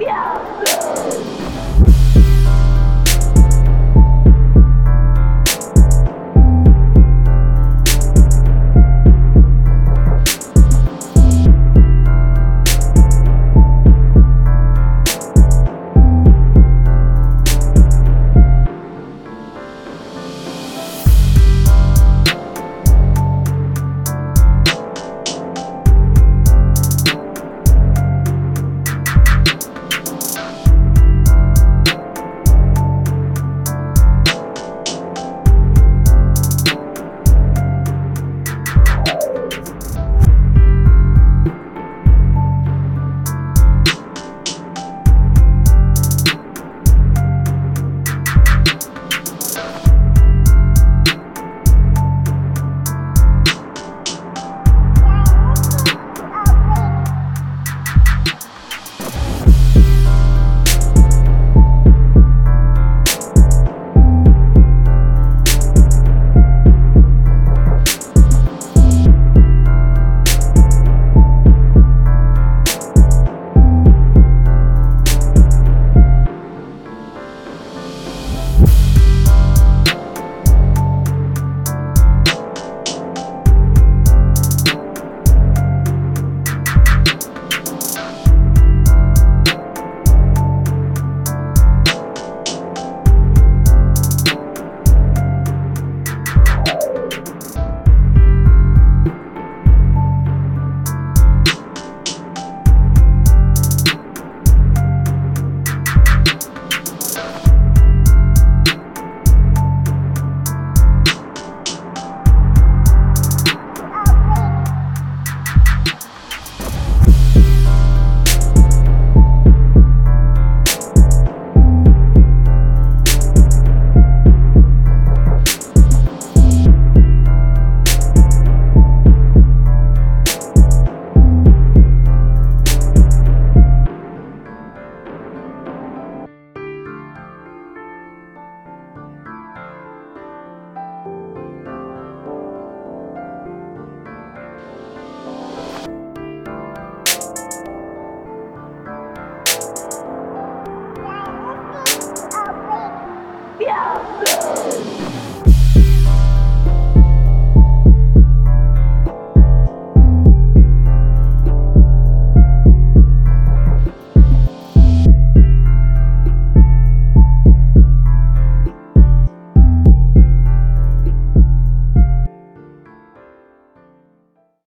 Iya. 两个